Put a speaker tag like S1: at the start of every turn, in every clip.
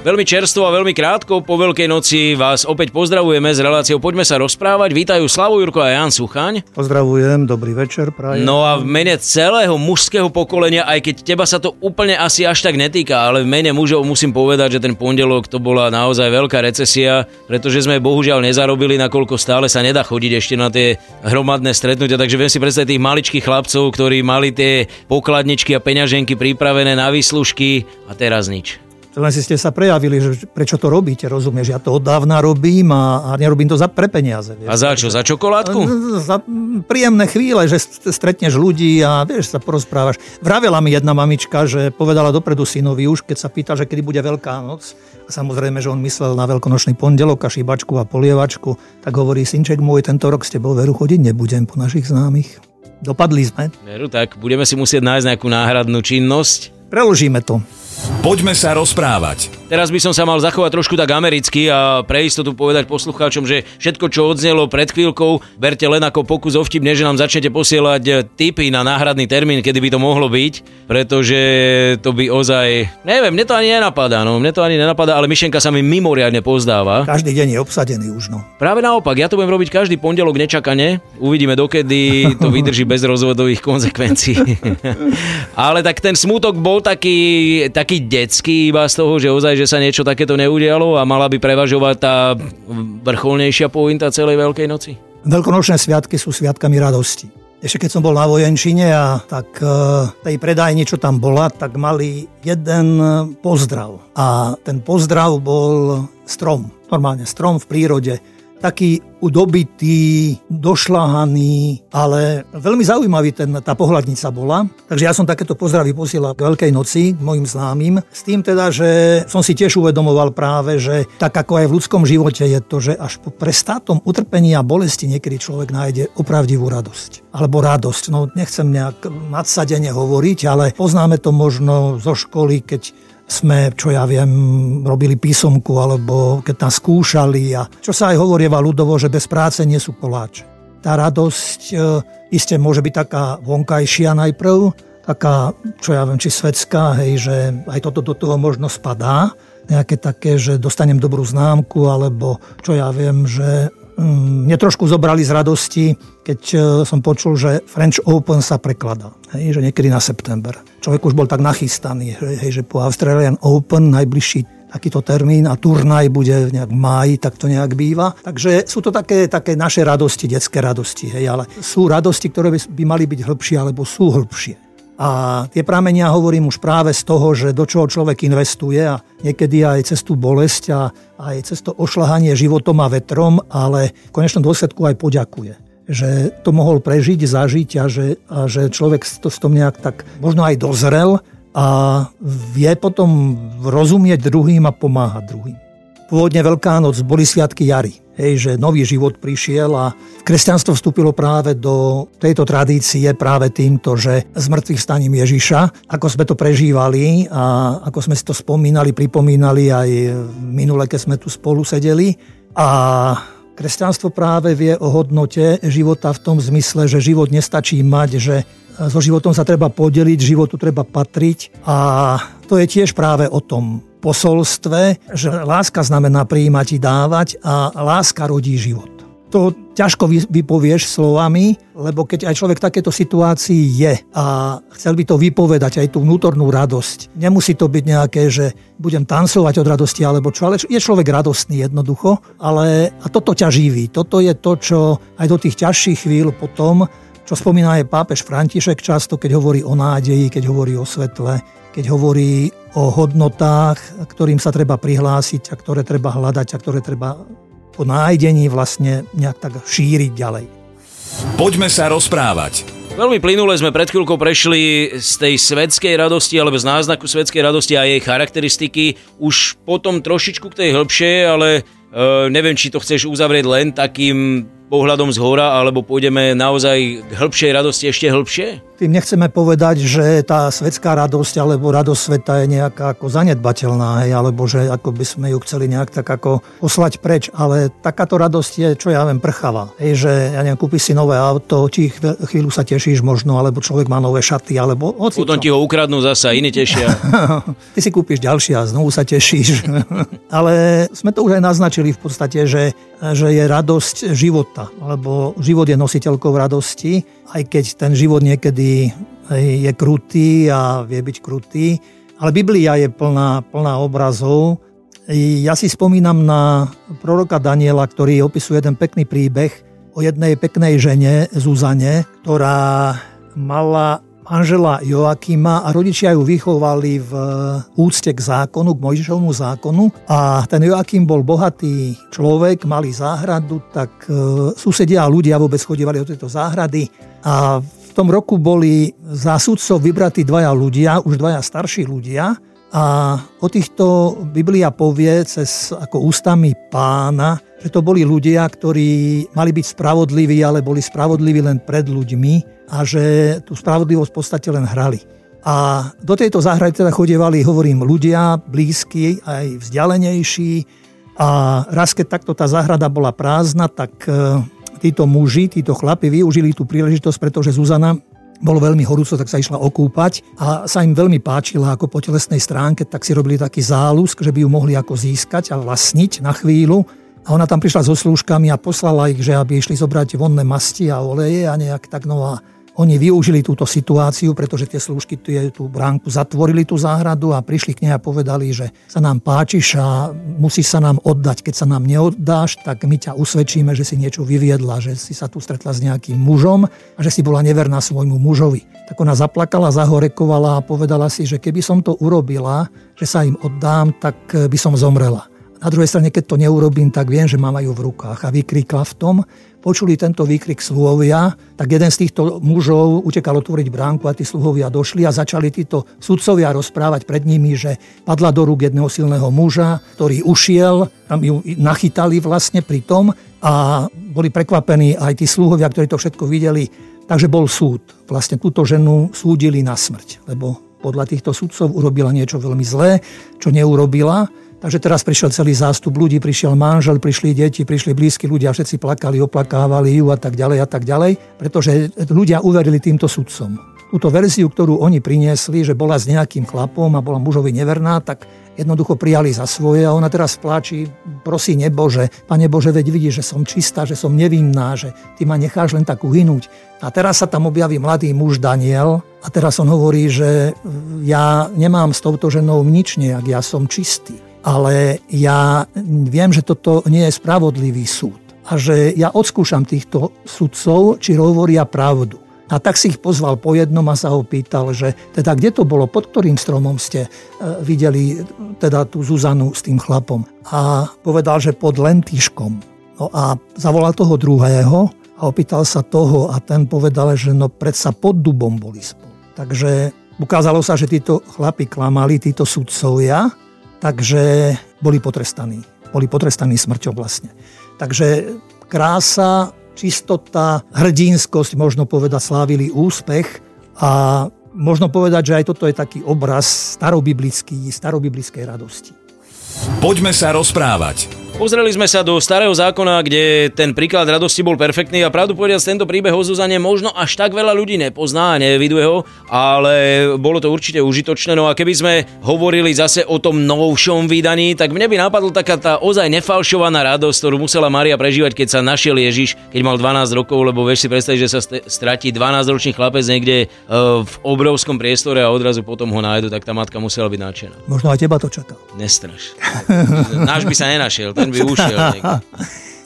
S1: Veľmi čerstvo a veľmi krátko po Veľkej noci vás opäť pozdravujeme s reláciou Poďme sa rozprávať. Vítajú Slavo Jurko a Jan Suchaň.
S2: Pozdravujem, dobrý večer prajem.
S1: No a v mene celého mužského pokolenia, aj keď teba sa to úplne asi až tak netýka, ale v mene mužov musím povedať, že ten pondelok to bola naozaj veľká recesia, pretože sme bohužiaľ nezarobili, nakoľko stále sa nedá chodiť ešte na tie hromadné stretnutia, takže viem si predstaviť tých maličkých chlapcov, ktorí mali tie pokladničky a peňaženky pripravené na výslužky a teraz nič.
S2: Len si ste sa prejavili, že prečo to robíte, rozumieš? Ja to od dávna robím a, a nerobím to za pre peniaze. Vieš.
S1: A za čo? Za čokoládku?
S2: Za príjemné chvíle, že stretneš ľudí a vieš, sa porozprávaš. Vravela mi jedna mamička, že povedala dopredu synovi už, keď sa pýta, že kedy bude Veľká noc. A samozrejme, že on myslel na veľkonočný pondelok a šibačku a polievačku. Tak hovorí, synček môj, tento rok s tebou veru chodiť nebudem po našich známych. Dopadli sme.
S1: Veru, tak budeme si musieť nájsť nejakú náhradnú činnosť.
S2: Preložíme to.
S3: Poďme sa rozprávať.
S1: Teraz by som sa mal zachovať trošku tak americky a pre istotu povedať poslucháčom, že všetko, čo odznelo pred chvíľkou, berte len ako pokus o vtip, že nám začnete posielať tipy na náhradný termín, kedy by to mohlo byť, pretože to by ozaj... Neviem, mne to ani nenapadá, no, mne to ani nenapadá, ale myšlenka sa mi mimoriadne pozdáva.
S2: Každý deň je obsadený už, no.
S1: Práve naopak, ja to budem robiť každý pondelok nečakane. Uvidíme, dokedy to vydrží bez rozvodových konsekvencií. ale tak ten smutok bol taký, taký detský iba z toho, že ozaj že sa niečo takéto neudialo a mala by prevažovať tá vrcholnejšia pointa celej Veľkej noci?
S2: Veľkonočné sviatky sú sviatkami radosti. Ešte keď som bol na vojenčine a tak e, tej predajni, čo tam bola, tak mali jeden pozdrav. A ten pozdrav bol strom. Normálne strom v prírode taký udobitý, došľahaný, ale veľmi zaujímavý ten, tá pohľadnica bola. Takže ja som takéto pozdravy posielal k Veľkej noci mojim známym. S tým teda, že som si tiež uvedomoval práve, že tak ako aj v ľudskom živote je to, že až po prestátom utrpení a bolesti niekedy človek nájde opravdivú radosť. Alebo radosť. No nechcem nejak nadsadene hovoriť, ale poznáme to možno zo školy, keď sme, čo ja viem, robili písomku alebo keď nás skúšali a čo sa aj hovorieva ľudovo, že bez práce nie sú koláče. Tá radosť e, iste môže byť taká vonkajšia najprv, taká, čo ja viem, či svetská, hej, že aj toto do toho možno spadá, nejaké také, že dostanem dobrú známku, alebo čo ja viem, že mne trošku zobrali z radosti, keď e, som počul, že French Open sa prekladá. Hej, že niekedy na september. Človek už bol tak nachystaný, hej, že po Australian Open najbližší takýto termín a turnaj bude nejak v máji, tak to nejak býva. Takže sú to také, také naše radosti, detské radosti, hej, ale sú radosti, ktoré by mali byť hĺbšie, alebo sú hĺbšie. A tie pramenia hovorím už práve z toho, že do čoho človek investuje a niekedy aj cez tú bolesť a aj cez to ošľahanie životom a vetrom, ale v konečnom dôsledku aj poďakuje že to mohol prežiť, zažiť a že, a že človek to s tom nejak tak možno aj dozrel a vie potom rozumieť druhým a pomáhať druhým. Pôvodne Veľká noc boli sviatky jary hej, že nový život prišiel a kresťanstvo vstúpilo práve do tejto tradície práve týmto, že z mŕtvych staním Ježiša, ako sme to prežívali a ako sme si to spomínali, pripomínali aj minule, keď sme tu spolu sedeli. A kresťanstvo práve vie o hodnote života v tom zmysle, že život nestačí mať, že so životom sa treba podeliť, životu treba patriť a to je tiež práve o tom posolstve, že láska znamená prijímať i dávať a láska rodí život. To ťažko vypovieš slovami, lebo keď aj človek v takéto situácii je a chcel by to vypovedať, aj tú vnútornú radosť, nemusí to byť nejaké, že budem tancovať od radosti alebo čo, ale je človek radostný jednoducho, ale a toto ťa živí. Toto je to, čo aj do tých ťažších chvíľ potom, čo spomína aj pápež František často, keď hovorí o nádeji, keď hovorí o svetle, keď hovorí o hodnotách, ktorým sa treba prihlásiť a ktoré treba hľadať a ktoré treba po nájdení vlastne nejak tak šíriť ďalej.
S3: Poďme sa rozprávať.
S1: Veľmi plynule sme pred chvíľkou prešli z tej svetskej radosti alebo z náznaku svetskej radosti a jej charakteristiky už potom trošičku k tej hĺbšie, ale e, neviem, či to chceš uzavrieť len takým pohľadom z hora, alebo pôjdeme naozaj k hĺbšej radosti ešte hĺbšie?
S2: Tým nechceme povedať, že tá svetská radosť alebo radosť sveta je nejaká ako zanedbateľná, hej, alebo že ako by sme ju chceli nejak tak ako poslať preč, ale takáto radosť je, čo ja viem, prchavá. Hej, že ja neviem, kúpiš si nové auto, či chvíľu sa tešíš možno, alebo človek má nové šaty, alebo
S1: hoci Potom ti ho ukradnú zasa, iní tešia.
S2: Ty si kúpiš ďalšie a znovu sa tešíš. ale sme to už aj naznačili v podstate, že, že je radosť života, alebo život je nositeľkou radosti, aj keď ten život niekedy je krutý a vie byť krutý. Ale Biblia je plná, plná obrazov. Ja si spomínam na proroka Daniela, ktorý opisuje jeden pekný príbeh o jednej peknej žene, Zuzane, ktorá mala manžela Joakima a rodičia ju vychovali v úcte k zákonu, k Mojžišovmu zákonu. A ten Joakim bol bohatý človek, mali záhradu, tak e, susedia a ľudia vôbec chodívali do tejto záhrady. A v tom roku boli za sudcov vybratí dvaja ľudia, už dvaja starší ľudia a o týchto Biblia povie cez ako ústami pána, že to boli ľudia, ktorí mali byť spravodliví, ale boli spravodliví len pred ľuďmi a že tú spravodlivosť v podstate len hrali. A do tejto záhrady teda chodievali, hovorím, ľudia blízky, aj vzdialenejší. A raz, keď takto tá záhrada bola prázdna, tak e, títo muži, títo chlapi využili tú príležitosť, pretože Zuzana bolo veľmi horúco, tak sa išla okúpať a sa im veľmi páčila ako po telesnej stránke, tak si robili taký zálusk, že by ju mohli ako získať a vlastniť na chvíľu. A ona tam prišla so slúžkami a poslala ich, že aby išli zobrať vonné masti a oleje a nejak tak no oni využili túto situáciu, pretože tie slúžky tú bránku zatvorili tú záhradu a prišli k nej a povedali, že sa nám páčiš a musíš sa nám oddať. Keď sa nám neoddáš, tak my ťa usvedčíme, že si niečo vyviedla, že si sa tu stretla s nejakým mužom a že si bola neverná svojmu mužovi. Tak ona zaplakala, zahorekovala a povedala si, že keby som to urobila, že sa im oddám, tak by som zomrela. Na druhej strane, keď to neurobím, tak viem, že ma majú v rukách. A vykrikla v tom, počuli tento výkrik sluhovia, tak jeden z týchto mužov utekal otvoriť bránku a tí sluhovia došli a začali títo sudcovia rozprávať pred nimi, že padla do rúk jedného silného muža, ktorý ušiel, tam ju nachytali vlastne pri tom a boli prekvapení aj tí sluhovia, ktorí to všetko videli. Takže bol súd. Vlastne túto ženu súdili na smrť, lebo podľa týchto sudcov urobila niečo veľmi zlé, čo neurobila Takže teraz prišiel celý zástup ľudí, prišiel manžel, prišli deti, prišli blízki ľudia, všetci plakali, oplakávali ju a tak ďalej a tak ďalej, pretože ľudia uverili týmto sudcom. Túto verziu, ktorú oni priniesli, že bola s nejakým chlapom a bola mužovi neverná, tak jednoducho prijali za svoje a ona teraz pláči, prosí nebože, pane Bože, veď vidíš, že som čistá, že som nevinná, že ty ma necháš len tak uhynúť. A teraz sa tam objaví mladý muž Daniel a teraz on hovorí, že ja nemám s touto ženou nič nejak, ja som čistý ale ja viem, že toto nie je spravodlivý súd a že ja odskúšam týchto sudcov, či hovoria pravdu. A tak si ich pozval po jednom a sa ho pýtal, že teda kde to bolo, pod ktorým stromom ste e, videli teda tú Zuzanu s tým chlapom. A povedal, že pod Lentyškom. No a zavolal toho druhého a opýtal sa toho a ten povedal, že no predsa pod dubom boli spolu. Takže ukázalo sa, že títo chlapi klamali, títo sudcovia takže boli potrestaní. Boli potrestaní smrťou vlastne. Takže krása, čistota, hrdinskosť, možno povedať, slávili úspech a možno povedať, že aj toto je taký obraz starobiblický, starobiblickej radosti.
S3: Poďme sa rozprávať.
S1: Pozreli sme sa do starého zákona, kde ten príklad radosti bol perfektný a pravdu povedať, tento príbeh o Zuzane možno až tak veľa ľudí nepozná a neviduje ho, ale bolo to určite užitočné. No a keby sme hovorili zase o tom novšom vydaní, tak mne by napadla taká tá ozaj nefalšovaná radosť, ktorú musela Maria prežívať, keď sa našiel Ježiš, keď mal 12 rokov, lebo vieš si predstaviť, že sa stratí 12-ročný chlapec niekde e, v obrovskom priestore a odrazu potom ho nájdu, tak tá matka musela byť nadšená.
S2: Možno aj teba to čakal.
S1: Nestraš. Náš by sa nenašiel, ten by ušiel.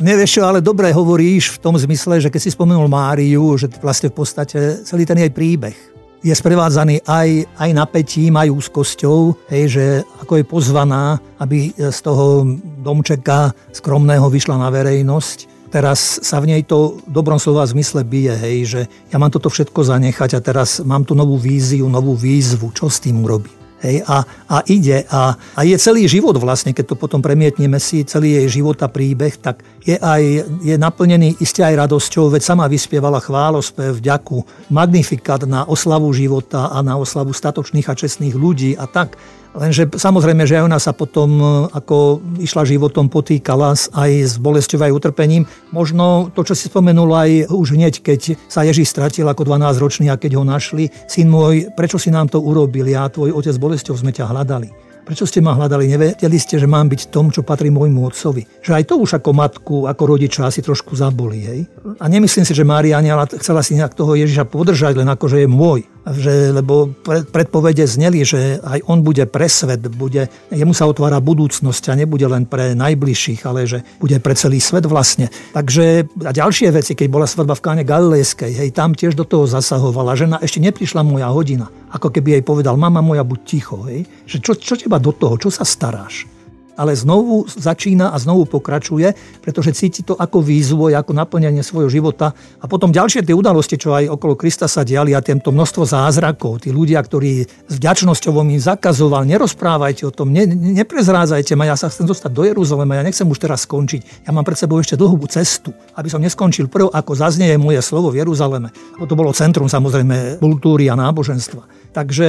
S2: Nevieš čo, ale dobre hovoríš v tom zmysle, že keď si spomenul Máriu, že vlastne v podstate celý ten jej príbeh je sprevádzaný aj, aj napätím, aj úzkosťou, hej, že ako je pozvaná, aby z toho domčeka skromného vyšla na verejnosť. Teraz sa v nej to v dobrom slova zmysle bije, hej, že ja mám toto všetko zanechať a teraz mám tu novú víziu, novú výzvu, čo s tým urobím. Hej, a, a ide. A, a je celý život vlastne, keď to potom premietneme si, celý jej život a príbeh, tak je, aj, je naplnený iste aj radosťou, veď sama vyspievala chválospev, vďaku, magnifikát na oslavu života a na oslavu statočných a čestných ľudí a tak. Lenže samozrejme, že aj ona sa potom, e, ako išla životom, potýkala aj s bolesťou aj utrpením. Možno to, čo si spomenul aj už hneď, keď sa Ježíš stratil ako 12-ročný a keď ho našli. Syn môj, prečo si nám to urobil? Ja, tvoj otec bolesťou sme ťa hľadali. Prečo ste ma hľadali? Nevedeli ste, že mám byť tom, čo patrí môjmu otcovi. Že aj to už ako matku, ako rodiča asi trošku zaboli. Hej? A nemyslím si, že Mária chcela si nejak toho Ježiša podržať, len ako, že je môj že, lebo predpovede zneli, že aj on bude pre svet, bude, jemu sa otvára budúcnosť a nebude len pre najbližších, ale že bude pre celý svet vlastne. Takže a ďalšie veci, keď bola svadba v Káne Galilejskej, hej, tam tiež do toho zasahovala. Žena, ešte neprišla moja hodina. Ako keby jej povedal, mama moja, buď ticho. Hej. Že čo, čo teba do toho, čo sa staráš? Ale znovu začína a znovu pokračuje, pretože cíti to ako výzvoj, ako naplňanie svojho života. A potom ďalšie tie udalosti, čo aj okolo Krista sa diali a tento množstvo zázrakov, tí ľudia, ktorí s vďačnosťou im zakazoval, nerozprávajte o tom, ne, neprezrádzajte ma, ja sa chcem dostať do Jeruzalema, ja nechcem už teraz skončiť. Ja mám pred sebou ešte dlhú cestu, aby som neskončil prv, ako zaznieje moje slovo v Jeruzaleme. To bolo centrum samozrejme kultúry a náboženstva. Takže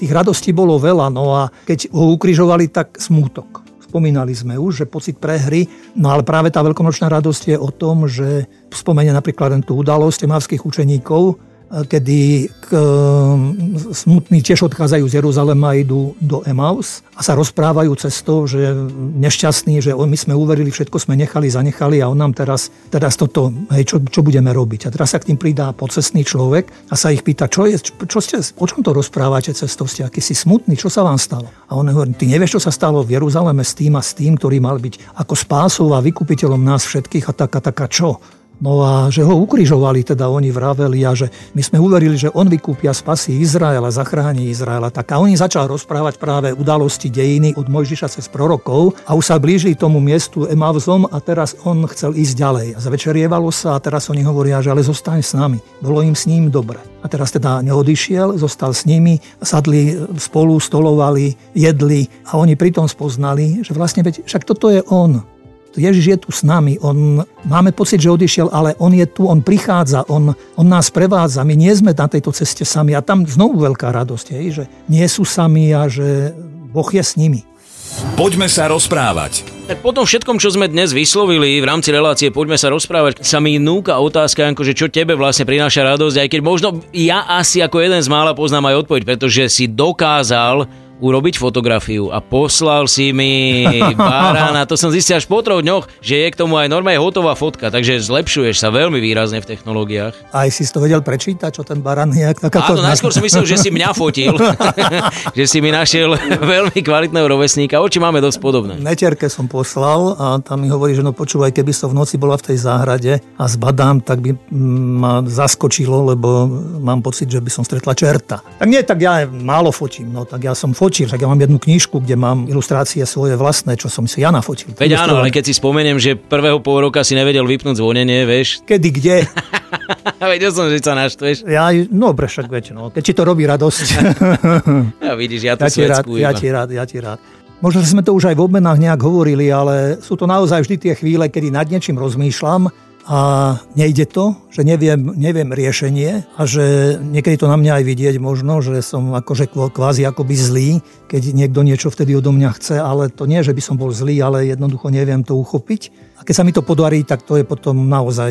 S2: tých radostí bolo veľa, no a keď ho ukrižovali, tak smútok spomínali sme už, že pocit prehry, no ale práve tá veľkonočná radosť je o tom, že spomenie napríklad tú udalosť mavských učeníkov, kedy k, smutní tiež odchádzajú z Jeruzalema a idú do Emaus a sa rozprávajú cestou, že nešťastní, že my sme uverili, všetko sme nechali, zanechali a on nám teraz, teraz toto, hej, čo, čo budeme robiť. A teraz sa k tým pridá pocestný človek a sa ich pýta, čo, je, čo ste, o čom to rozprávate cestou, ste aký si smutný, čo sa vám stalo? A on hovorí, ty nevieš, čo sa stalo v Jeruzaleme s tým a s tým, ktorý mal byť ako spásov a vykupiteľom nás všetkých a taká, taká čo? No a že ho ukrižovali, teda oni vraveli a že my sme uverili, že on vykúpia spasí Izraela, zachráni Izraela. Tak a oni začal rozprávať práve udalosti dejiny od Mojžiša cez prorokov a už sa blíži tomu miestu Emavzom a teraz on chcel ísť ďalej. A zvečerievalo sa a teraz oni hovoria, že ale zostaň s nami. Bolo im s ním dobre. A teraz teda neodišiel, zostal s nimi, sadli spolu, stolovali, jedli a oni pritom spoznali, že vlastne veď, však toto je on. Ježiš je tu s nami, on, máme pocit, že odišiel, ale on je tu, on prichádza, on, on nás prevádza, my nie sme na tejto ceste sami a tam znovu veľká radosť, je, že nie sú sami a že Boh je s nimi.
S3: Poďme sa rozprávať.
S1: Tak po tom všetkom, čo sme dnes vyslovili v rámci relácie Poďme sa rozprávať, sa mi núka otázka, ako, že čo tebe vlastne prináša radosť, aj keď možno ja asi ako jeden z mála poznám aj odpoveď, pretože si dokázal urobiť fotografiu a poslal si mi barána. To som zistil až po troch dňoch, že je k tomu aj normálne hotová fotka, takže zlepšuješ sa veľmi výrazne v technológiách.
S2: Aj si to vedel prečítať, čo ten barán je?
S1: Tak ako Áno, najskôr som myslel, že si mňa fotil, že si mi našiel veľmi kvalitného rovesníka. Oči máme dosť podobné.
S2: Netierke som poslal a tam mi hovorí, že no počúvaj, keby som v noci bola v tej záhrade a zbadám, tak by ma zaskočilo, lebo mám pocit, že by som stretla čerta. Tak nie, tak ja málo fotím, no tak ja som fotil fotil, však ja mám jednu knižku, kde mám ilustrácie svoje vlastné, čo som si ja nafotil.
S1: Veď áno, ale keď si spomeniem, že prvého pol roka si nevedel vypnúť zvonenie, vieš.
S2: Kedy, kde?
S1: Vedel som, že sa naštveš.
S2: Ja, no, však viete, no, keď ti to robí radosť.
S1: ja vidíš, ja to
S2: ja ti rád, ja ti rád, ja ti rád. Možno, že sme to už aj v obmenách nejak hovorili, ale sú to naozaj vždy tie chvíle, kedy nad niečím rozmýšľam a nejde to, že neviem, neviem riešenie a že niekedy to na mňa aj vidieť možno, že som akože kvázi akoby zlý, keď niekto niečo vtedy odo mňa chce, ale to nie, že by som bol zlý, ale jednoducho neviem to uchopiť. A keď sa mi to podarí, tak to je potom naozaj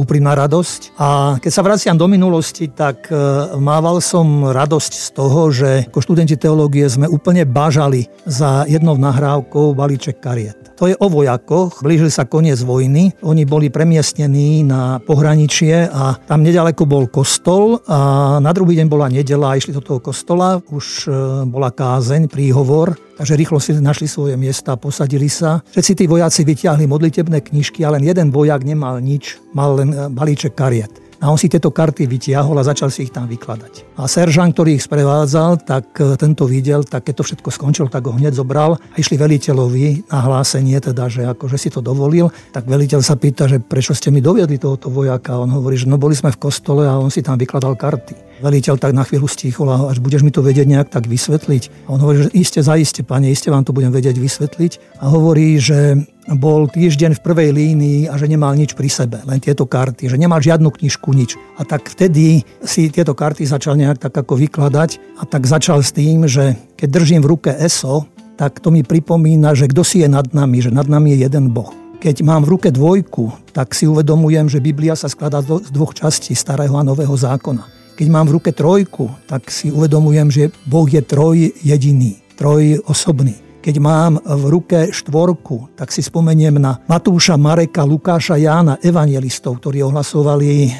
S2: úprimná radosť. A keď sa vraciam do minulosti, tak e, mával som radosť z toho, že ako študenti teológie sme úplne bažali za jednou nahrávkou balíček kariet. To je o vojakoch, blížili sa koniec vojny, oni boli premiestnení na pohraničie a tam nedaleko bol kostol a na druhý deň bola nedela a išli do toho kostola, už e, bola kázeň, príhovor, takže rýchlo si našli svoje miesta posadili sa. Všetci tí vojaci vyťahli modlitebné knižky a len jeden vojak nemal nič, mal len e, balíček kariet. A on si tieto karty vytiahol a začal si ich tam vykladať. A seržant, ktorý ich sprevádzal, tak e, tento videl, tak keď to všetko skončilo, tak ho hneď zobral a išli veliteľovi na hlásenie, teda, že akože si to dovolil. Tak veliteľ sa pýta, že prečo ste mi doviedli tohoto vojaka. A on hovorí, že no boli sme v kostole a on si tam vykladal karty. Veliteľ tak na chvíľu stíchol a až budeš mi to vedieť nejak tak vysvetliť. A on hovorí, že iste, zaiste, pane, iste vám to budem vedieť vysvetliť. A hovorí, že bol týždeň v prvej línii a že nemal nič pri sebe, len tieto karty, že nemal žiadnu knižku, nič. A tak vtedy si tieto karty začal nejak tak ako vykladať a tak začal s tým, že keď držím v ruke ESO, tak to mi pripomína, že kto si je nad nami, že nad nami je jeden Boh. Keď mám v ruke dvojku, tak si uvedomujem, že Biblia sa skladá z dvoch častí starého a nového zákona. Keď mám v ruke trojku, tak si uvedomujem, že Boh je troj jediný, troj osobný. Keď mám v ruke štvorku, tak si spomeniem na Matúša, Mareka, Lukáša, Jána, evangelistov, ktorí ohlasovali eh,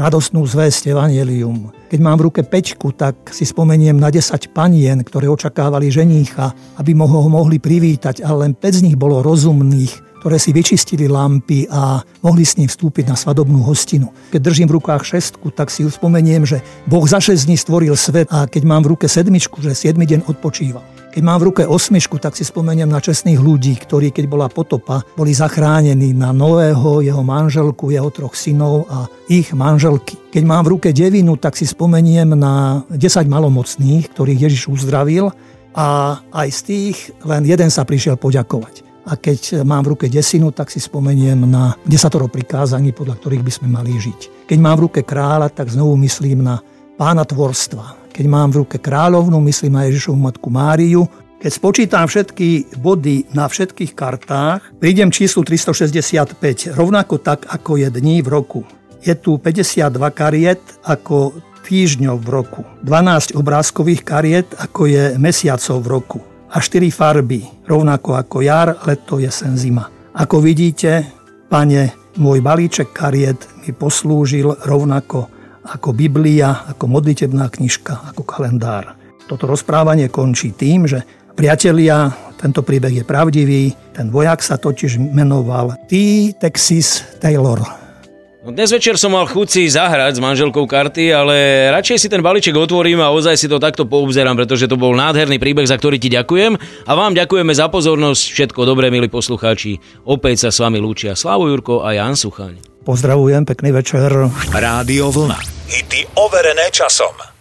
S2: radostnú zväzť evanelium. Keď mám v ruke pečku, tak si spomeniem na 10 panien, ktoré očakávali ženícha, aby ho mohli privítať, ale len 5 z nich bolo rozumných, ktoré si vyčistili lampy a mohli s ním vstúpiť na svadobnú hostinu. Keď držím v rukách šestku, tak si spomeniem, že Boh za 6 dní stvoril svet a keď mám v ruke sedmičku, že 7 deň odpočíval. Keď mám v ruke osmišku, tak si spomeniem na čestných ľudí, ktorí, keď bola potopa, boli zachránení na nového, jeho manželku, jeho troch synov a ich manželky. Keď mám v ruke devinu, tak si spomeniem na 10 malomocných, ktorých Ježiš uzdravil a aj z tých len jeden sa prišiel poďakovať. A keď mám v ruke desinu, tak si spomeniem na desatoro prikázaní, podľa ktorých by sme mali žiť. Keď mám v ruke kráľa, tak znovu myslím na pána tvorstva. Keď mám v ruke kráľovnu, myslím na Ježišovu matku Máriu. Keď spočítam všetky body na všetkých kartách, prídem číslu 365, rovnako tak, ako je dní v roku. Je tu 52 kariet ako týždňov v roku, 12 obrázkových kariet ako je mesiacov v roku a 4 farby, rovnako ako jar, leto, jesen, zima. Ako vidíte, pane, môj balíček kariet mi poslúžil rovnako ako Biblia, ako modlitebná knižka, ako kalendár. Toto rozprávanie končí tým, že priatelia, tento príbeh je pravdivý, ten vojak sa totiž menoval T. Texas Taylor.
S1: No dnes večer som mal chuť zahrať s manželkou karty, ale radšej si ten balíček otvorím a ozaj si to takto poobzerám, pretože to bol nádherný príbeh, za ktorý ti ďakujem. A vám ďakujeme za pozornosť. Všetko dobré, milí poslucháči. Opäť sa s vami lúčia Slavo Jurko a Jan Suchaň.
S2: Pozdravujem, pekný večer.
S3: Rádio Vlna. Hity overené časom.